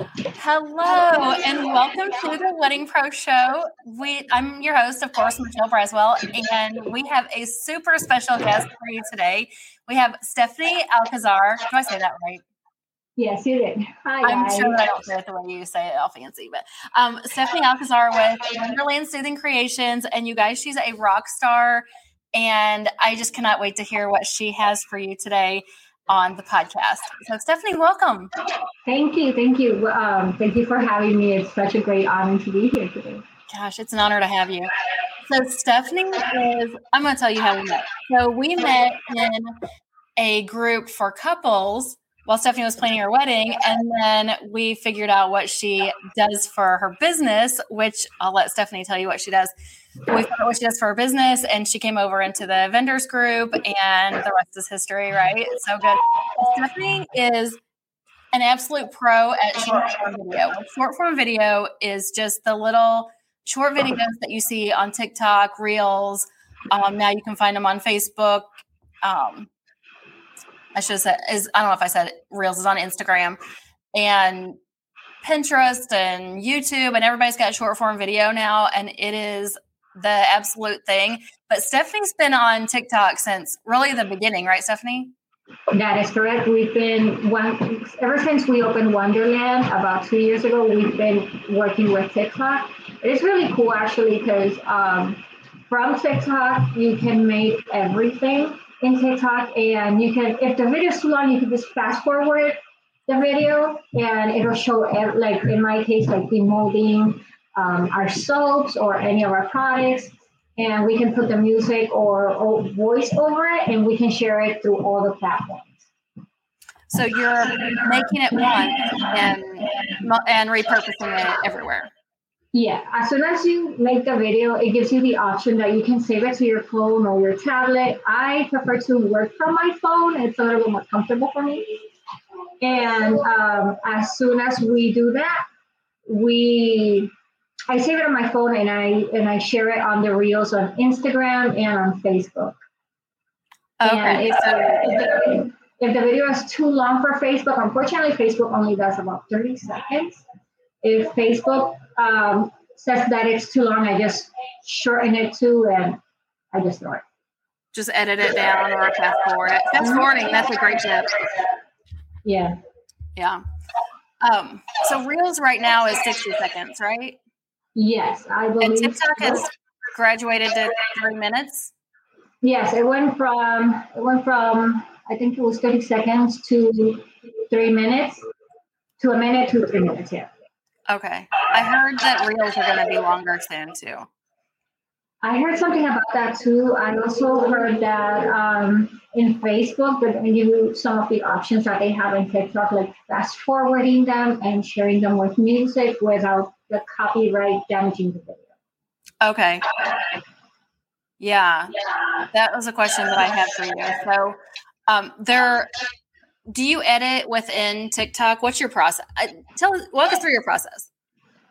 Hello and welcome to the Wedding Pro Show. We I'm your host, of course, Michelle Braswell, and we have a super special guest for you today. We have Stephannie Alcazar. Do I say that right? Yes, you did. Hi, I'm guys. sure that I don't say it the way you say it all fancy, but um, Stephannie Alcazar with Wonderland Soothing Creations, and you guys, she's a rock star, and I just cannot wait to hear what she has for you today on the podcast. So, Stephannie, welcome. Thank you. Thank you. Um, thank you for having me. It's such a great honor to be here today. Gosh, it's an honor to have you. So, Stephannie is, I'm going to tell you how we met. So, we met in a group for couples while Stephannie was planning her wedding. And then we figured out what she does for her business, which I'll let Stephannie tell you what she does. We found out what she does for her business, and she came over into the vendors group, and the rest is history, right? So good. Stephannie is an absolute pro at short form video. Short form video is just the little short videos that you see on TikTok, Reels. Um, now you can find them on Facebook. Um, I should have said is I don't know if I said Reels is on Instagram and Pinterest and YouTube, and everybody's got short form video now, and it is the absolute thing. But Stephannie's been on TikTok since really the beginning, right, Stephannie? That is correct. We've been one ever since we opened Wonderland about two years ago. We've been working with TikTok. It's really cool actually because um, from TikTok you can make everything in TikTok, and you can if the video is too long, you can just fast forward the video, and it'll show like in my case like demolding um, our soaps or any of our products and we can put the music or, or, voice over it and we can share it through all the platforms. So you're making it once and and repurposing it everywhere yeah as soon as you make the video it gives you the option that you can save it to your phone or your tablet i prefer to work from my phone it's a little bit more comfortable for me and um, as soon as we do that we I save it on my phone and I and I share it on the reels on Instagram and on Facebook. Okay. If, if, the, if the video is too long for Facebook, unfortunately, Facebook only does about 30 seconds. If Facebook um, says that it's too long, I just shorten it too and I just throw it. Just edit it down or fast forward it. Fast forwarding, that's a great tip. Yeah. Yeah. Um, so Reels right now is 60 seconds, right? Yes, I believe. And TikTok has graduated to three minutes. Yes, it went from it went from I think it was thirty seconds to three minutes to a minute to three minutes. Yeah. Okay, I heard that reels are going to be longer soon too. I heard something about that too. I also heard that um, in Facebook they're going to give you some of the options that they have in TikTok, like fast forwarding them and sharing them with music without the copyright damaging the video. Okay. Yeah, that was a question that I had for you. So, um, there, do you edit within TikTok? What's your process? Uh, tell walk us through your process.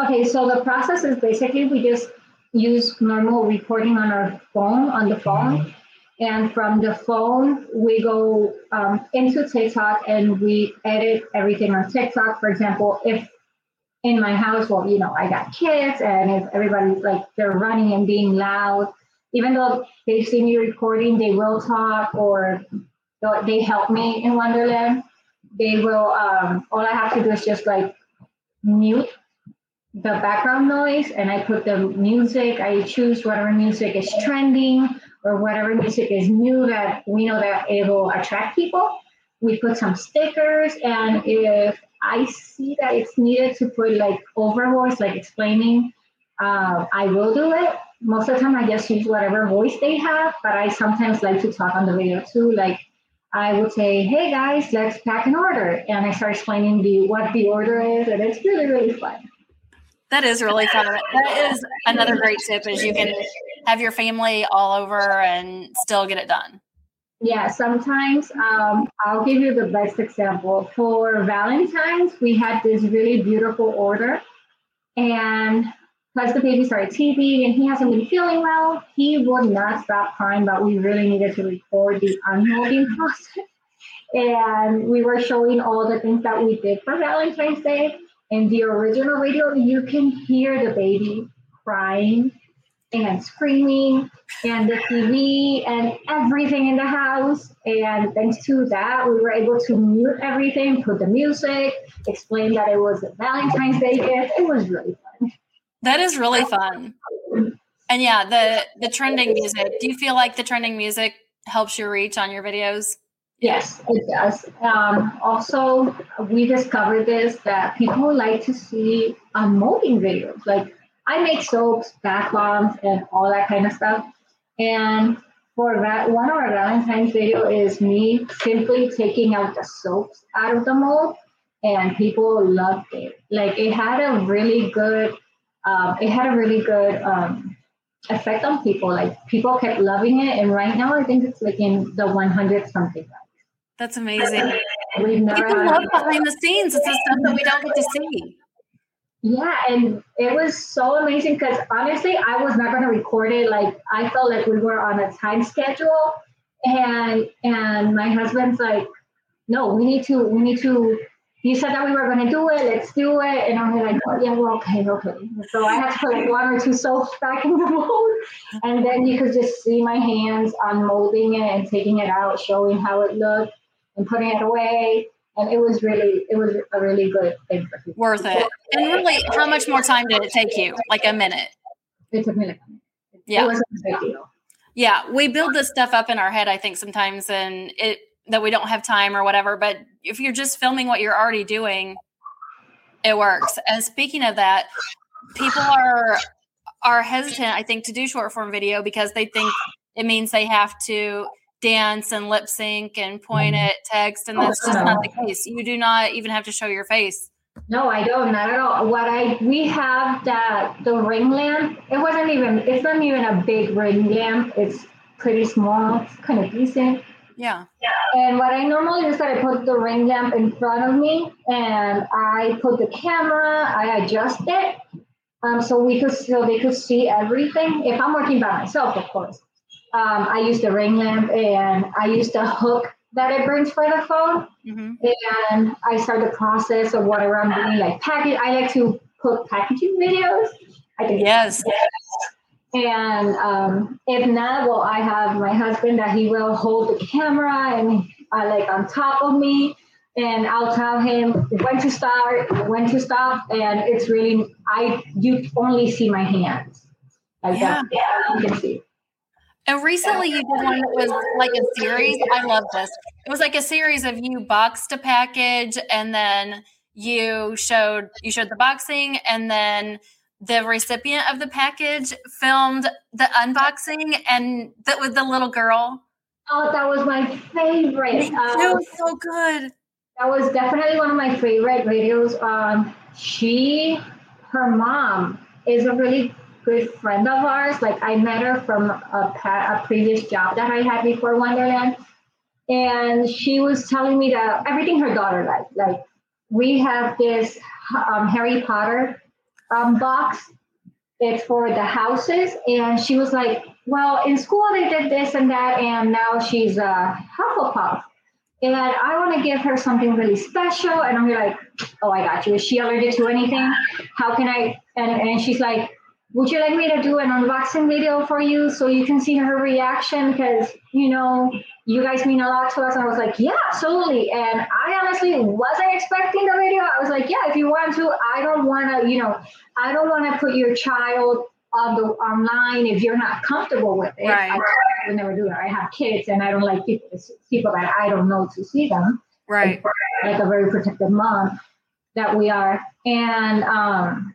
Okay, so the process is basically we just use normal recording on our phone on the phone, and from the phone we go um, into TikTok and we edit everything on TikTok. For example, if in my house, well, you know, I got kids, and if everybody's like they're running and being loud, even though they see me recording, they will talk or they help me in Wonderland. They will. Um, all I have to do is just like mute the background noise, and I put the music. I choose whatever music is trending or whatever music is new that we know that it will attract people. We put some stickers, and if I see that it's needed to put like overwords, like explaining, uh, I will do it. Most of the time, I just use whatever voice they have, but I sometimes like to talk on the video too. Like I would say, "Hey guys, let's pack an order," and I start explaining the what the order is, and it's really really fun. That is really fun. That is another great tip: is you can have your family all over and still get it done. Yeah, sometimes um, I'll give you the best example. For Valentine's, we had this really beautiful order, and because the baby started teething and he hasn't been feeling well, he would not stop crying. But we really needed to record the unmolding process, and we were showing all the things that we did for Valentine's Day. In the original video, you can hear the baby crying and screaming and the TV and everything in the house. And thanks to that, we were able to mute everything, put the music, explain that it was a Valentine's Day gift. It was really fun. That is really fun. And yeah, the the trending music. Do you feel like the trending music helps your reach on your videos? Yes, it does. Um, also, we discovered this that people like to see unmolding videos. Like I make soaps, bath bombs, and all that kind of stuff. And for that, one of our Valentine's video is me simply taking out the soaps out of the mold, and people loved it. Like it had a really good, um, it had a really good um, effect on people. Like people kept loving it, and right now I think it's like in the 100 something. That's amazing. We've never people love behind the scenes. It's the stuff that we don't get to see. Yeah, and it was so amazing because honestly, I was not going to record it. Like I felt like we were on a time schedule, and and my husband's like, "No, we need to, we need to." You said that we were going to do it. Let's do it. And I'm like, oh, yeah, well, okay, okay. So I had to put like one or two soaps back in the mold, and then you could just see my hands on molding it and taking it out, showing how it looked, and putting it away and it was really it was a really good thing for people. Worth it. And really, how much more time did it take you? Like a minute. It took me like yeah. It was a big deal. Yeah, we build this stuff up in our head. I think sometimes, and it that we don't have time or whatever. But if you're just filming what you're already doing, it works. And speaking of that, people are are hesitant, I think, to do short form video because they think it means they have to dance and lip sync and point mm-hmm. at text, and that's just not the case. You do not even have to show your face. No, I don't. Not at all. What I we have that the ring lamp. It wasn't even. It's not even a big ring lamp. It's pretty small. It's kind of decent. Yeah. And what I normally do is that I put the ring lamp in front of me, and I put the camera. I adjust it, um, so we could so they could see everything. If I'm working by myself, of course um, I use the ring lamp and I use the hook that it brings for the phone. Mm-hmm. And I start the process of whatever I'm doing, like package. I like to put packaging videos. I think yes. And um, if not, well, I have my husband that he will hold the camera and I uh, like on top of me, and I'll tell him when to start, when to stop, and it's really I you only see my hands. Like yeah. that. Yeah, you can see. And recently you did one that was like a series. I love this. It was like a series of you boxed a package and then you showed you showed the boxing and then the recipient of the package filmed the unboxing and that with the little girl. Oh, that was my favorite. It um, was so good. That was definitely one of my favorite videos. Um, she, her mom is a really good friend of ours. Like I met her from a, a previous job that I had before Wonderland, and she was telling me that everything her daughter liked. Like we have this um, Harry Potter um, box. It's for the houses, and she was like, "Well, in school they did this and that, and now she's a Hufflepuff." And I want to give her something really special. And I'm like, oh, I got you. Is she allergic to anything? How can I? And, and she's like, would you like me to do an unboxing video for you so you can see her reaction? Because, you know, you guys mean a lot to us. And I was like, yeah, absolutely. And I honestly wasn't expecting the video. I was like, yeah, if you want to, I don't want to, you know, I don't want to put your child on the online if you're not comfortable with it. Right. I, I would never do that. I have kids and I don't like people, people that I don't know to see them. Right. Like a very protective mom that we are. And, um,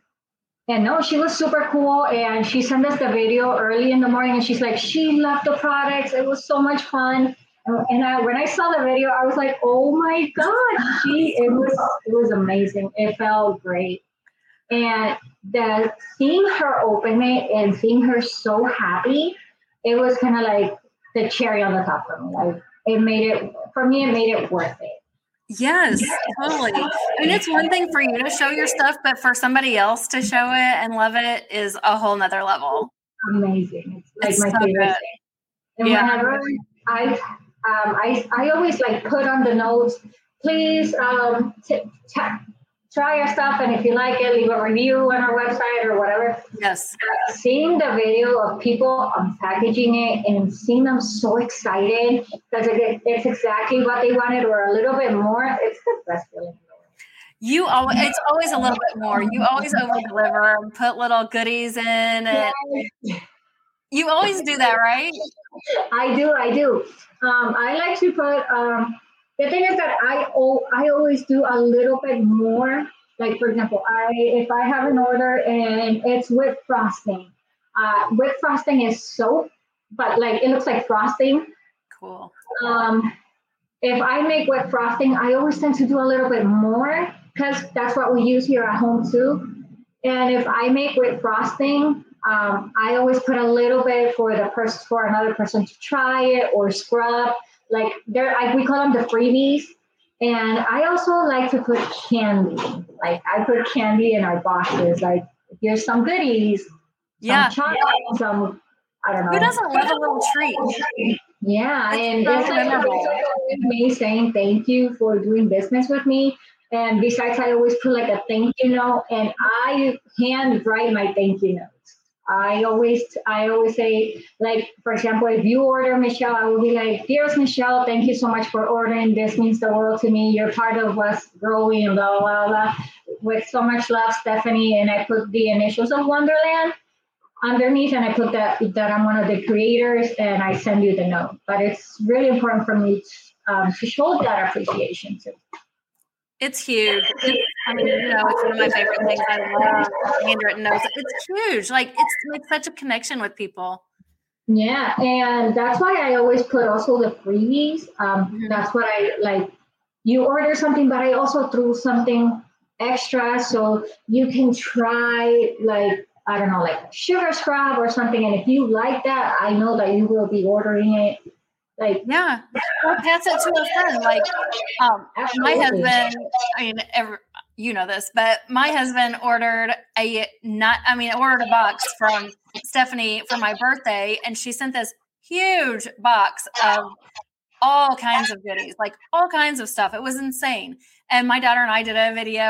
and no, she was super cool. And she sent us the video early in the morning and she's like, she loved the products. It was so much fun. And I, when I saw the video, I was like, oh my God, she, it was, it was amazing. It felt great. And the seeing her open it and seeing her so happy, it was kind of like the cherry on the top for me. Like it made it, for me, it made it worth it. Yes, totally. I mean, it's one thing for you to show your stuff, but for somebody else to show it and love it is a whole nother level. Amazing. It's like it's my so favorite good. thing. And yeah. whenever I, um, I, I always like put on the notes, please um, t- t- try our stuff, and if you like it, leave a review on our website or whatever. Yes. Uh, seeing the video of people unpackaging it and seeing them so excited because it, it's exactly what they wanted or a little bit more, it's the best feeling. You always, it's always a little bit more. You always over deliver and put little goodies in. And you always do that, right? I do. I do. Um, I like to put, um, the thing is that I oh, I always do a little bit more. Like for example, I if I have an order and it's with frosting, uh, with frosting is soap, but like it looks like frosting. Cool. Um, if I make wet frosting, I always tend to do a little bit more because that's what we use here at home too. And if I make with frosting, um, I always put a little bit for the person for another person to try it or scrub. Like there, I, we call them the freebies. And I also like to put candy. Like I put candy in our boxes. Like here's some goodies. yeah Some Yeah. chocolate, some I don't know. Who doesn't love a little treat? Yeah, It's and so it's like memorable. like me saying thank you for doing business with me. And besides, I always put like a thank you note, and I hand write my thank you notes. I always, I always say, like, for example, if you order Michelle, I will be like, "Dearest Michelle, thank you so much for ordering. This means the world to me. You're part of us growing, blah blah blah." With so much love, Stephannie, and I put the initials of Wonderland underneath and I put that that I'm one of the creators and I send you the note. But it's really important for me to, um, to show that appreciation too. It's huge. It's, I mean, you know, it's one of my favorite things. I love handwritten notes. It's huge. Like it's like such a connection with people. Yeah, and that's why I always put also the freebies. Um, Mhm. That's what I like. You order something, but I also threw something extra so you can try like I don't know, like sugar scrub or something. And if you like that, I know that you will be ordering it. Like Yeah. Or pass it to a friend. Like um, my husband, I mean, every, you know this, but my husband ordered a not, I mean, ordered a box from Stephannie for my birthday, and she sent this huge box of all kinds of goodies, like all kinds of stuff. It was insane. And my daughter and I did a video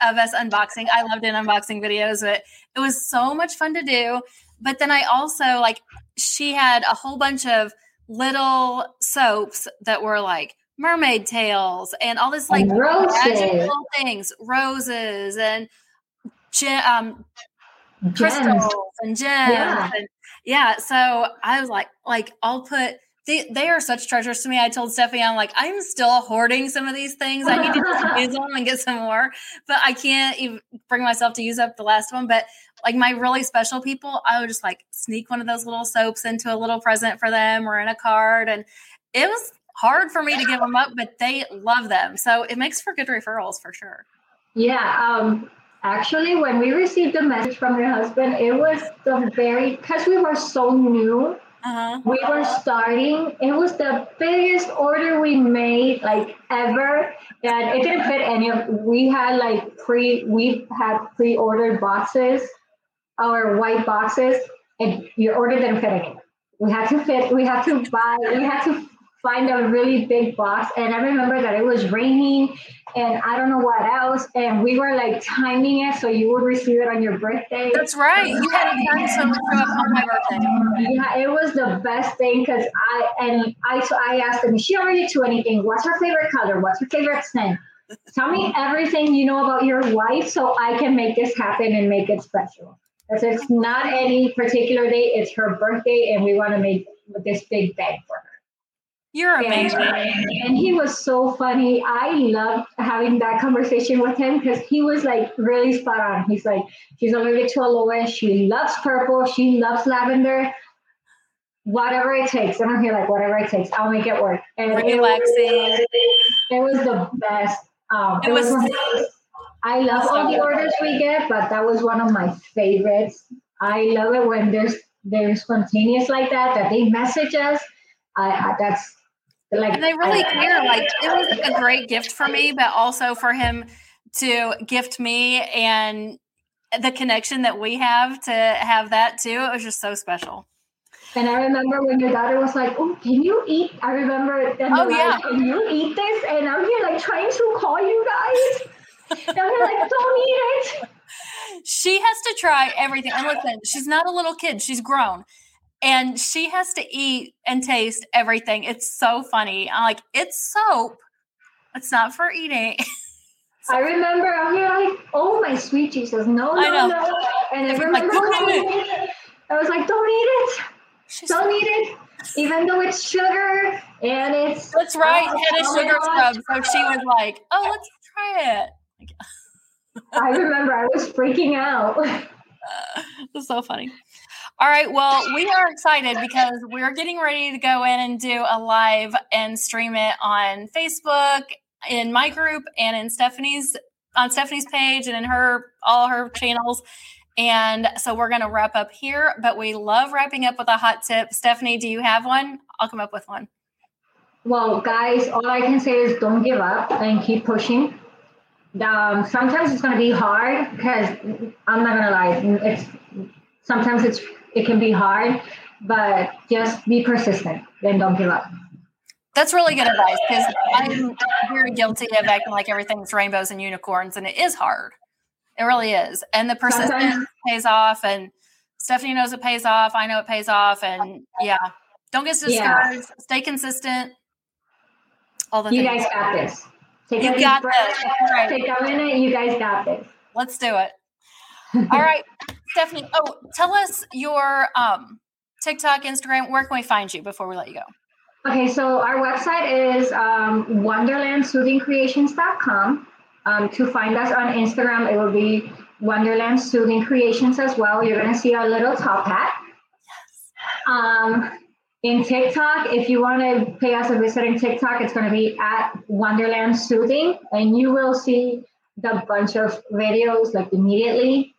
of us unboxing. I loved doing unboxing videos, but it was so much fun to do. But then I also like she had a whole bunch of little soaps that were like mermaid tails and all this like magical things, roses and ge- um, gems. crystals and gems. Yeah. And yeah. So I was like, like I'll put they, they are such treasures to me. I told Stephannie, I'm like, I'm still hoarding some of these things. I need to use them and get some more, but I can't even bring myself to use up the last one. But like my really special people, I would just like sneak one of those little soaps into a little present for them or in a card. And it was hard for me to give them up, but they love them. So it makes for good referrals for sure. Yeah. Um, actually, when we received the message from your husband, it was the very because we were so new. Uh-huh. We were starting. It was the biggest order we made like ever, and it didn't fit any of. We had like pre. We had pre-ordered boxes, our white boxes, and your order didn't fit any. We had to fit. We had to buy. We had to find a really big box, and I remember that it was raining, and I don't know what else, and we were like timing it so you would receive it on your birthday. That's right. You had a time so up on my birthday. Yeah, it was the best thing because I and I so I asked is she allergic to anything? What's her favorite color? What's her favorite scent? Tell me everything you know about your wife so I can make this happen and make it special. Because it's not any particular day, it's her birthday, and we want to make this big bag for her. You're And, amazing. and he was so funny. I loved having that conversation with him because he was like really spot on. He's like, she's allergic to aloe. She loves purple. She loves lavender. Whatever it takes. And I'm here like, whatever it takes. I'll make it work. And it was, it was the best. Um, It was- one- I love all the orders we get, but that was one of my favorites. I love it when there's they're spontaneous like that. That they message us. I, I that's like And they really I- care. Like it was a great gift for me, but also for him to gift me and the connection that we have to have that too. It was just so special. And I remember when your daughter was like, "Oh, can you eat?" I remember. Oh, yeah. like, Can you eat this? And I'm here like trying to call you guys. and we're like, don't eat it. She has to try everything. And listen, she's not a little kid, she's grown. And she has to eat and taste everything. It's so funny. I'm like, it's soap. It's not for eating. I remember I'm like, oh my sweet Jesus, no, no, no. And I remember like, calling I was like, don't eat it. She's don't eat it. Even though it's sugar and it's That's right, oh, it is oh sugar scrub. So she was like, Oh, let's try it. I remember I was freaking out. That's so funny. All right. Well, we are excited because we're getting ready to go in and do a live and stream it on Facebook, in my group, and in Stephannie's on Stephannie's page and in her all her channels. And so we're going to wrap up here, but we love wrapping up with a hot tip. Stephannie, do you have one? I'll come up with one. Well, guys, all I can say is don't give up and keep pushing. Um, sometimes it's going to be hard because I'm not going to lie. It's sometimes it's it can be hard, but just be persistent and don't give up. That's really good advice because I'm very guilty of acting like everything's rainbows and unicorns, and it is hard. It really is. And the persistence Sometimes. pays off. And Stephannie knows it pays off. I know it pays off. And yeah, don't get discouraged. Yeah. Stay consistent. All the you things. guys got this. Take you got breath. this. Right. Take a minute. You guys got this. Let's do it. All right, Stephannie. Oh, tell us your um, TikTok, Instagram. Where can we find you before we let you go? Okay, so our website is um, wonderlandsoothingcreations.com. Um, to find us on Instagram, it will be Wonderland Soothing Creations as well. You're going to see our little top hat. Um, in TikTok, if you want to pay us a visit in TikTok, it's going to be at Wonderland Soothing, and you will see the bunch of videos like immediately.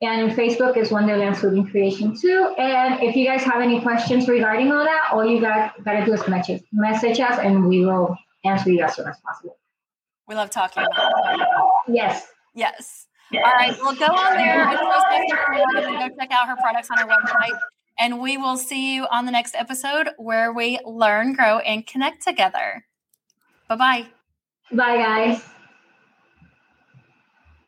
And Facebook is Wonderland Soothing Creation too. And if you guys have any questions regarding all that, all you got got to do is message message us, and we will answer you as soon as possible. We love talking. Yes. Yes. Yes. All right. Well, go on there and go check out her products on her website. And we will see you on the next episode where we learn, grow, and connect together. Bye bye. Bye, guys.